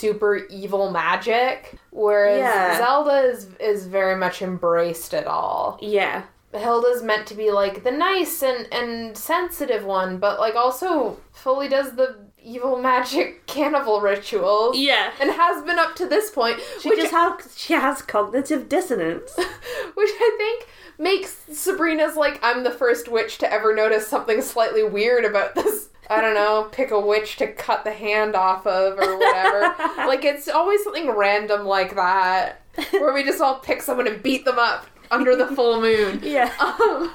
super evil magic. Whereas Yeah. Zelda is is very much embraced it all. Yeah. Hilda's meant to be like the nice and and sensitive one, but like also fully does the evil magic cannibal rituals. Yeah. And has been up to this point, She which just has she has cognitive dissonance. which I think makes Sabrina's like I'm the first witch to ever notice something slightly weird about this. I don't know, pick a witch to cut the hand off of or whatever. like it's always something random like that where we just all pick someone and beat them up under the full moon. yeah. Um,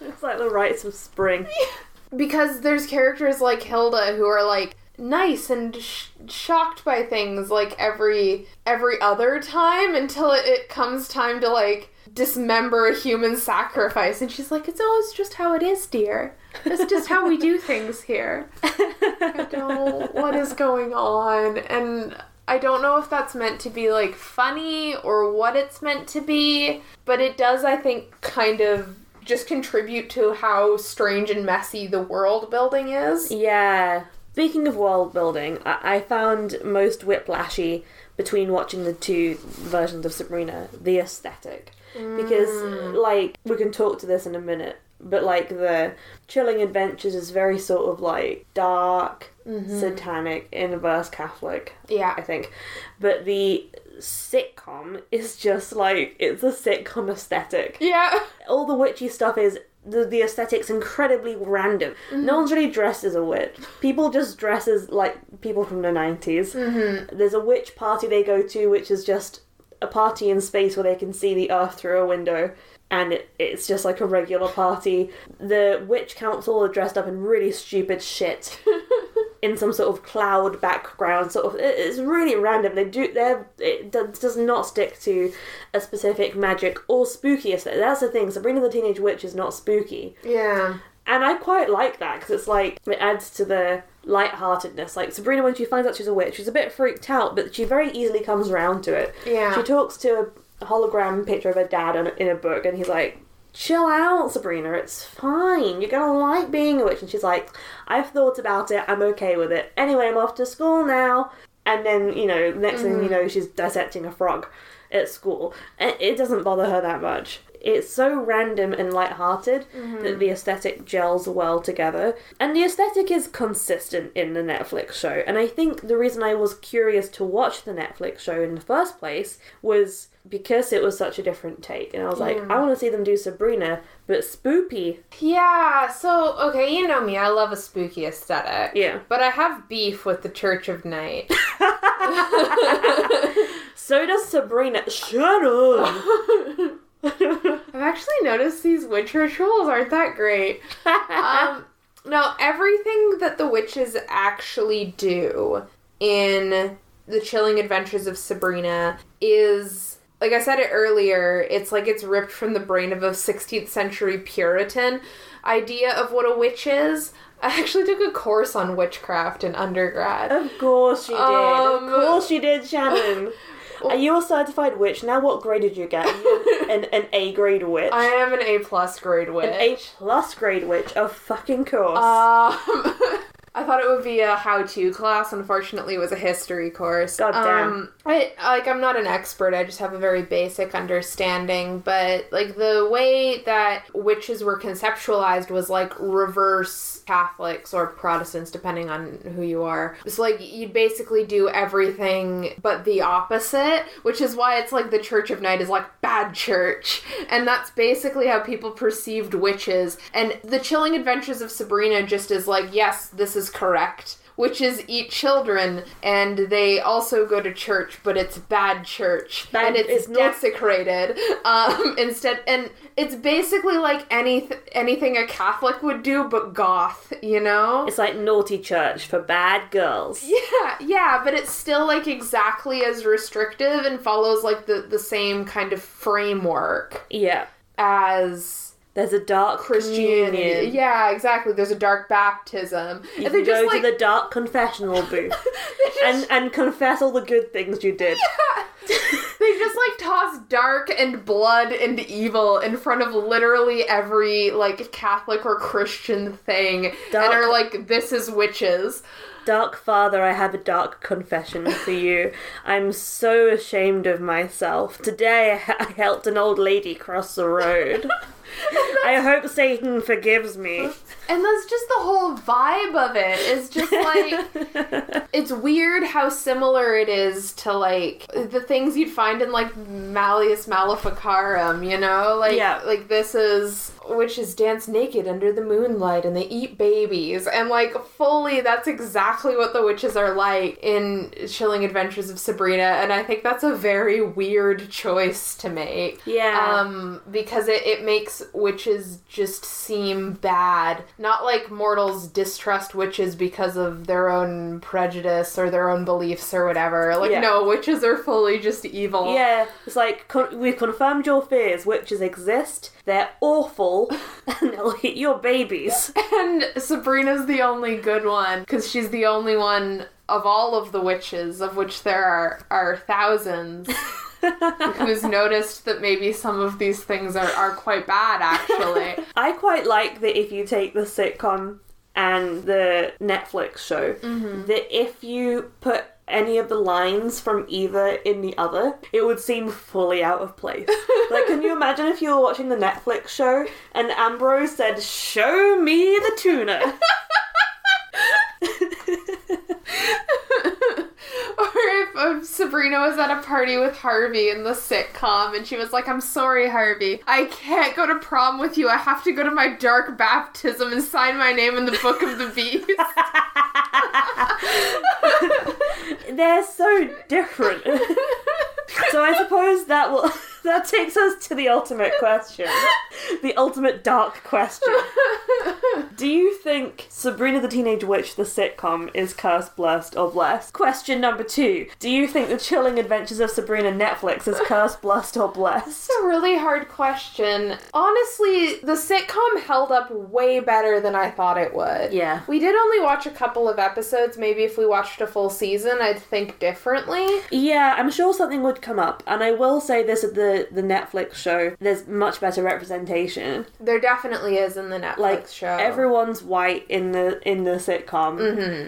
It's like the rites of spring. Because there's characters like Hilda who are like nice and sh- shocked by things like every every other time until it, it comes time to like dismember a human sacrifice. And she's like it's always just how it is dear. It's just how we do things here. I don't what is going on? And i don't know if that's meant to be like funny or what it's meant to be but it does i think kind of just contribute to how strange and messy the world building is Yeah. Speaking of world building, I, I found most whiplashy between watching the two versions of Sabrina the aesthetic. Because, mm. like, we can talk to this in a minute, but, like, the Chilling Adventures is very sort of, like, dark, mm-hmm. satanic, inverse Catholic, yeah I think. But the sitcom is just, like, it's a sitcom aesthetic yeah all the witchy stuff is the, the aesthetic's incredibly random. No one's really dressed as a witch. People just dress as like people from the 90s. Mm-hmm. There's a witch party they go to, which is just a party in space where they can see the earth through a window. And it, it's just like a regular party. The witch council are dressed up in really stupid shit. in some sort of cloud background sort of it- it's really random they do they're it do- does not stick to a specific magic or spooky aesthetic that's the thing sabrina the teenage witch is not spooky yeah and i quite like that because it's like it adds to the lightheartedness like sabrina when she finds out she's a witch she's a bit freaked out but she very easily comes around to it Yeah. she talks to a hologram picture of her dad in a, in a book and he's like chill out sabrina it's fine. You're gonna like being a witch. And she's like i've thought about it. I'm okay with it. Anyway i'm off to school now. And then you know next thing you mm-hmm. know she's dissecting a frog at school. And it doesn't bother her that much it's so random and light-hearted mm-hmm. that the aesthetic gels well together. And the aesthetic is consistent in the netflix show. And i think the reason i was curious to watch the netflix show in the first place was because it was such a different take. And i was like mm. i want to see them do sabrina but spoopy yeah so okay you know me i love a spooky aesthetic. Yeah. But i have beef with the church of night. So does sabrina. Shut up I've actually noticed these witch rituals aren't that great. um, no, everything that the witches actually do in the chilling adventures of Sabrina is like I said it earlier, it's like it's ripped from the brain of a 16th century Puritan idea of what a witch is. I actually took a course on witchcraft in undergrad. Of course she did. Um, of course you did, Shannon. Are you a certified witch? Now, what grade did you get? You an, an A grade witch? I am an A plus grade witch. an A plus grade witch. Of fucking course. Um, I thought it would be a how-to class. Unfortunately, it was a history course. God damn. Um, I like I'm not an expert. I just have a very basic understanding. But like the way that witches were conceptualized was like reverse Catholics or Protestants, depending on who you are. It's like you'd basically do everything but the opposite, which is why it's like the Church of Night is like bad church, and that's basically how people perceived witches. And the Chilling Adventures of Sabrina just is like, yes, this is correct. which is eat children, and they also go to church, but it's bad church, Bad- and it's, desecrated. Um, instead, and it's basically like any anything a Catholic would do, but goth. You know? it's like naughty church for bad girls. Yeah, yeah, but it's still like exactly as restrictive and follows like the the same kind of framework Yeah. as There's a dark Christianity. communion. Yeah, exactly. There's a dark baptism. You and can they just go like to the dark confessional booth and and confess all the good things you did. they just like toss dark and blood and evil in front of literally every like Catholic or Christian thing Dark- and are like this is witches. Dark Father, I have a dark confession for you. I'm so ashamed of myself. Today I helped an old lady cross the road. I hope Satan forgives me. And that's just the whole vibe of it. Is just like it's weird how similar it is to like the things you'd find in like Malleus Maleficarum, you know? Like Yeah. like this is witches dance naked under the moonlight and they eat babies and like fully that's exactly what the witches are like in Chilling Adventures of Sabrina and I think that's a very weird choice to make. Yeah. Um because it, it makes witches just seem bad. Not like mortals distrust witches because of their own prejudice or their own beliefs or whatever. Like Yeah. no, witches are fully just evil. Yeah, it's like con- we've confirmed your fears. Witches exist. They're awful, and they'll eat your babies. And Sabrina's the only good one because she's the only one of all of the witches, of which there are are thousands, who's noticed that maybe some of these things are, are quite bad actually. I quite like that if you take the sitcom and the Netflix show, mm-hmm. that if you put any of the lines from either in the other, it would seem fully out of place. like, can you imagine if you were watching the Netflix show and Ambrose said, Show me the tuna? Or if, if Sabrina was at a party with Harvey in the sitcom and she was like, I'm sorry, Harvey. I can't go to prom with you. I have to go to my dark baptism and sign my name in the Book of the Beast. They're so different. so I suppose that will that takes us to the ultimate question. The ultimate dark question. Do you think Sabrina the Teenage Witch the sitcom is cursed, blessed, or blessed? Question number two. Do you think the chilling adventures of Sabrina Netflix is cursed, blessed, or blessed? It's a really hard question. Honestly, the sitcom held up way better than I thought it would. Yeah. We did only watch a couple of episodes. Maybe if we watched a full season, I'd think differently. Yeah, I'm sure something would come up, and I will say this at the the Netflix show. There's much better representation. There definitely is in the Netflix like show. Everyone's white in the in the sitcom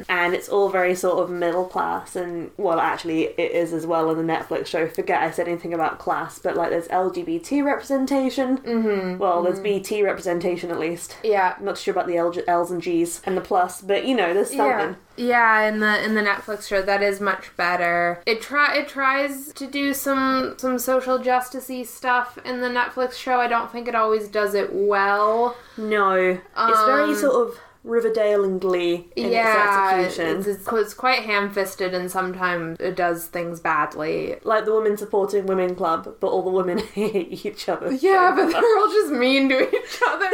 and it's all very sort of middle class and well actually it is as well in the netflix show forget i said anything about class but like there's lgbt representation. Mm-hmm. well there's bt representation at least. Yeah. i'm not sure about the L- l's and g's and the plus but you know there's something. Yeah, in the in the Netflix show that is much better. It try it tries to do some some social justicey stuff in the Netflix show. I don't think it always does it well. No, it's very Um, sort of Riverdale and Glee in yeah, its execution. it's, it's, quite ham-fisted and sometimes it does things badly. like the women supporting women club, but all the women hate each other. Yeah, but they're all just mean to each other.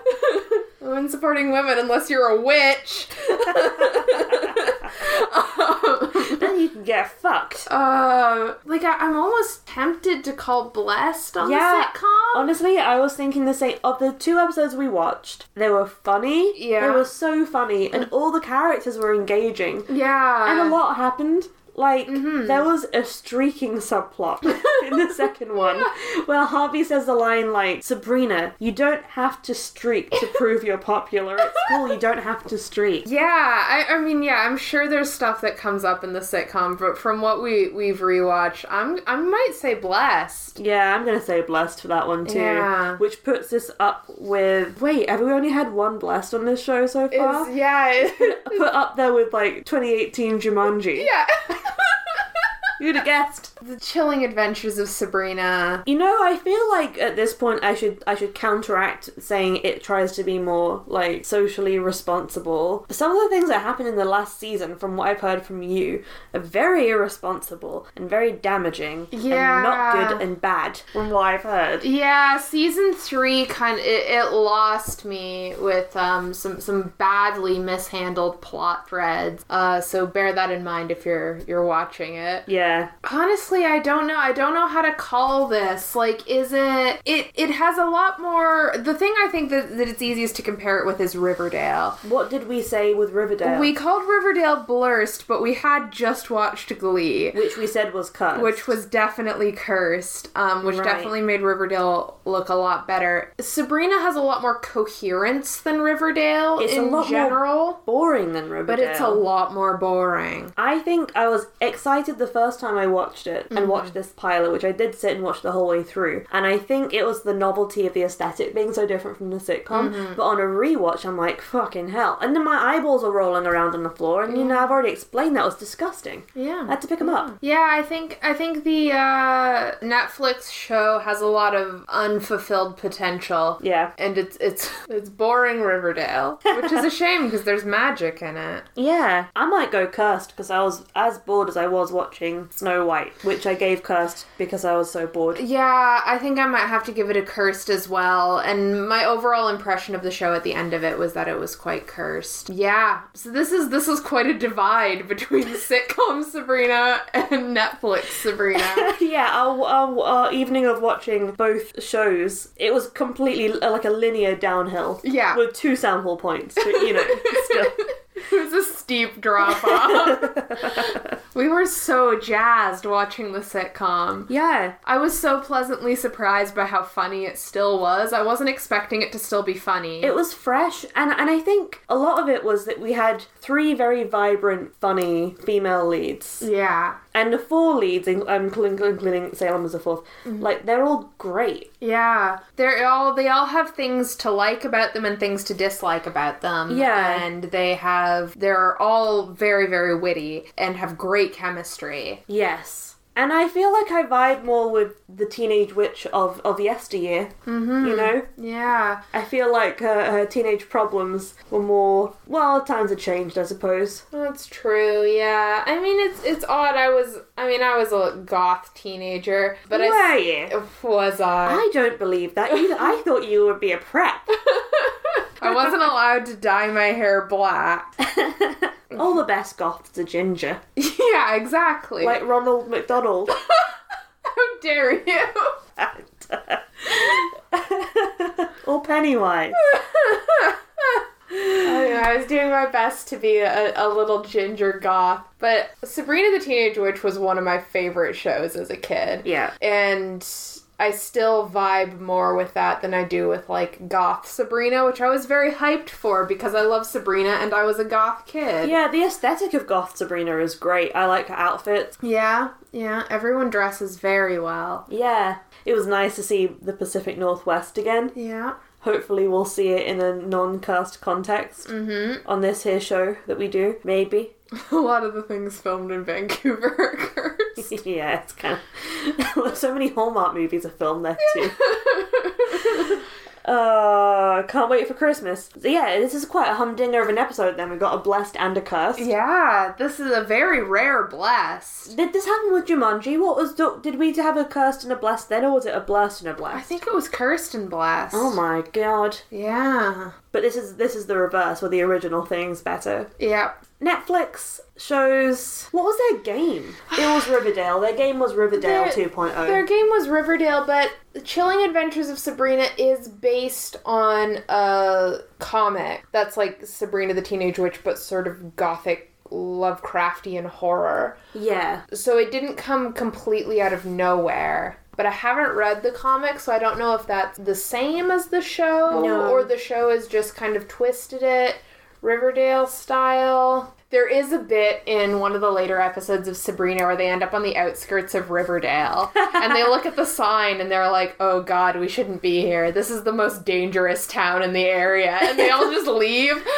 women supporting women, unless you're a witch. Then you can get fucked. Um, like I, I'm almost tempted to call Blessed on Yeah. the sitcom. Honestly, I was thinking the same. Of the two episodes we watched, they were funny. Yeah. They were so funny, and all the characters were engaging. yeah, And a lot happened. Like, mm-hmm. there was a streaking subplot in the second one where Harvey says the line, like, Sabrina, you don't have to streak to prove you're popular at school. You don't have to streak. Yeah, I, I mean, yeah, I'm sure there's stuff that comes up in the sitcom, but from what we we've rewatched, I'm I might say Blessed. Yeah, I'm gonna say blessed for that one too. Yeah. Which puts us up with. Wait, have we only had one blessed on this show so far? It's, yeah, it- Put up there with like 2018 Jumanji. yeah. You'd have guessed. The chilling adventures of Sabrina. You know, I feel like at this point I should I should counteract saying it tries to be more like socially responsible. Some of the things that happened in the last season, from what I've heard from you, are very irresponsible and very damaging. Yeah. And not good and bad, from what I've heard. Yeah, season three kind of it, it lost me with um some some badly mishandled plot threads. Uh, so bear that in mind if you're you're watching it. Yeah. Honestly, I don't know. I don't know how to call this. Like, is it? It it has a lot more. The thing I think that, that it's easiest to compare it with is Riverdale. What did we say with Riverdale? We called Riverdale Blurst, but we had just watched Glee. which we said was cursed. Which was definitely cursed, um, which Right. definitely made Riverdale look a lot better. Sabrina has a lot more coherence than Riverdale It's a in lot more general, boring than Riverdale. but it's a lot more boring. I think I was excited the first time I watched it and watch this pilot, which I did sit and watch the whole way through. And I think it was the novelty of the aesthetic being so different from the sitcom. But on a rewatch, I'm like, fucking hell. And then my eyeballs are rolling around on the floor, and you know, I've already explained that was disgusting. Yeah, I Yeah. had to pick them up. Yeah, I think I think the uh, Netflix show has a lot of unfulfilled potential. Yeah. And it's it's it's boring Riverdale, which is a shame because there's magic in it. Yeah. I might go cursed because I was as bored as I was watching Snow White, which I gave cursed because I was so bored. Yeah, I think I might have to give it a cursed as well. And my overall impression of the show at the end of it was that it was quite cursed. Yeah. So this is this is quite a divide between sitcom Sabrina and Netflix Sabrina. yeah, our, our, our evening of watching both shows, it was completely like a linear downhill. Yeah. With two sample points, but you know, still. it was a steep drop off. we were so jazzed watching the sitcom. Yeah. I was so pleasantly surprised by how funny it still was. I wasn't expecting it to still be funny. It was fresh, and, and I think a lot of it was that we had three very vibrant, funny female leads. yeah. And the four leads, um, including, including Salem as a 4th Mm-hmm. like, they're all great. Yeah, they're all they all have things to like about them and things to dislike about them. Yeah. and they have they're all very very witty and have great chemistry. Yes. And I feel like I vibe more with the teenage witch of, of yesteryear. Mm-hmm. You know? Yeah, I feel like her, her teenage problems were more. Well, times have changed, I suppose. that's true. Yeah, I mean it's it's odd. I was I mean I was a goth teenager, but I you? was I. I don't believe that either. I thought you would be a prep. I wasn't allowed to dye my hair black. All the best goths are ginger. yeah, exactly. Like Ronald McDonald. how dare you? or Pennywise. Oh, I, I was doing my best to be a, a little ginger goth, but Sabrina the Teenage Witch was one of my favorite shows as a kid. Yeah. And I still vibe more with that than I do with like goth Sabrina, which I was very hyped for because I love Sabrina and I was a goth kid. Yeah, the aesthetic of Goth Sabrina is great. I like her outfits. Yeah, yeah, everyone dresses very well. Yeah. It was nice to see the Pacific Northwest again. Yeah. Hopefully, we'll see it in a non cast context mm-hmm. on this here show that we do. Maybe. A lot of the things filmed in Vancouver are cursed. yeah, it's kind of. so many Hallmark movies are filmed there too. Uh, can't wait for Christmas. So yeah, this is quite a humdinger of an episode. Then we got a blessed and a cursed. Yeah, this is a very rare blessed. Did this happen with Jumanji? What was did we have a cursed and a blessed then, or was it a blessed and a blessed? I think it was cursed and blessed. Oh my god! Yeah. But this is this is the reverse, where the original thing's better. Yep. Netflix shows what was their game? It was Riverdale. Their game was Riverdale. Their- 2.0. Their game was Riverdale, but The Chilling Adventures of Sabrina is based on a comic that's like Sabrina the Teenage Witch, but sort of gothic, Lovecraftian horror. yeah. So it didn't come completely out of nowhere. But I haven't read the comic, so I don't know if that's the same as the show No. or the show has just kind of twisted it Riverdale style. There is a bit in one of the later episodes of Sabrina where they end up on the outskirts of Riverdale and they look at the sign and they're like, oh god, we shouldn't be here. This is the most dangerous town in the area. And they all just leave.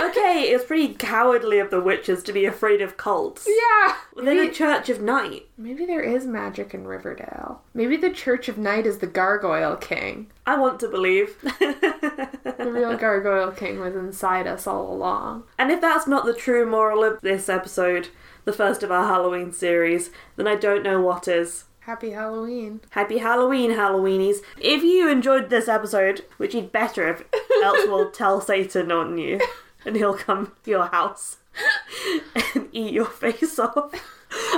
Okay, it's pretty cowardly of the witches to be afraid of cults. yeah. They're Maybe, the Church of Night. maybe there is magic in Riverdale. Maybe the Church of Night is the Gargoyle King. I want to believe. The real Gargoyle King was inside us all along. and if that's not the true moral of this episode, the first of our Halloween series, then I don't know what is. Happy Halloween. Happy Halloween, Halloweenies. If you enjoyed this episode, which you'd better if else we'll tell Satan on you, and he'll come to your house and eat your face off.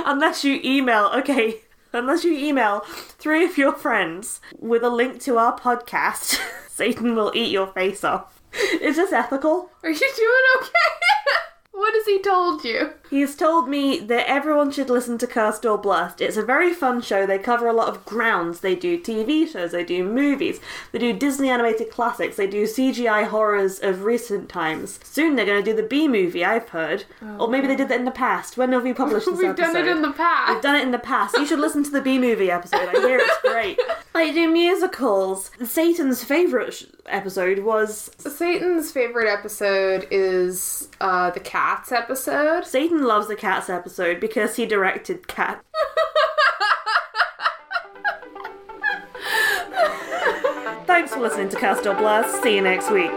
Unless you email, okay, unless you email three of your friends with a link to our podcast, Satan will eat your face off. Is this ethical? Are you doing okay? What has he told you? He's told me that everyone should listen to Cursed or Blessed. It's a very fun show. They cover a lot of grounds. They do TV shows, they do movies, they do Disney animated classics, they do CGI horrors of recent times. Soon they're going to do the B movie, I've heard. or maybe they did that in the past. When have we published this We've episode? done it in the past. We've done it in the past. You should listen to the B movie episode. I hear it's great. They do musicals. Satan's favourite sh- episode was Satan's favorite episode is uh, the Cats episode. Satan loves the Cats episode because he directed Cat. Thanks for listening to Cast or Blast. See you next week.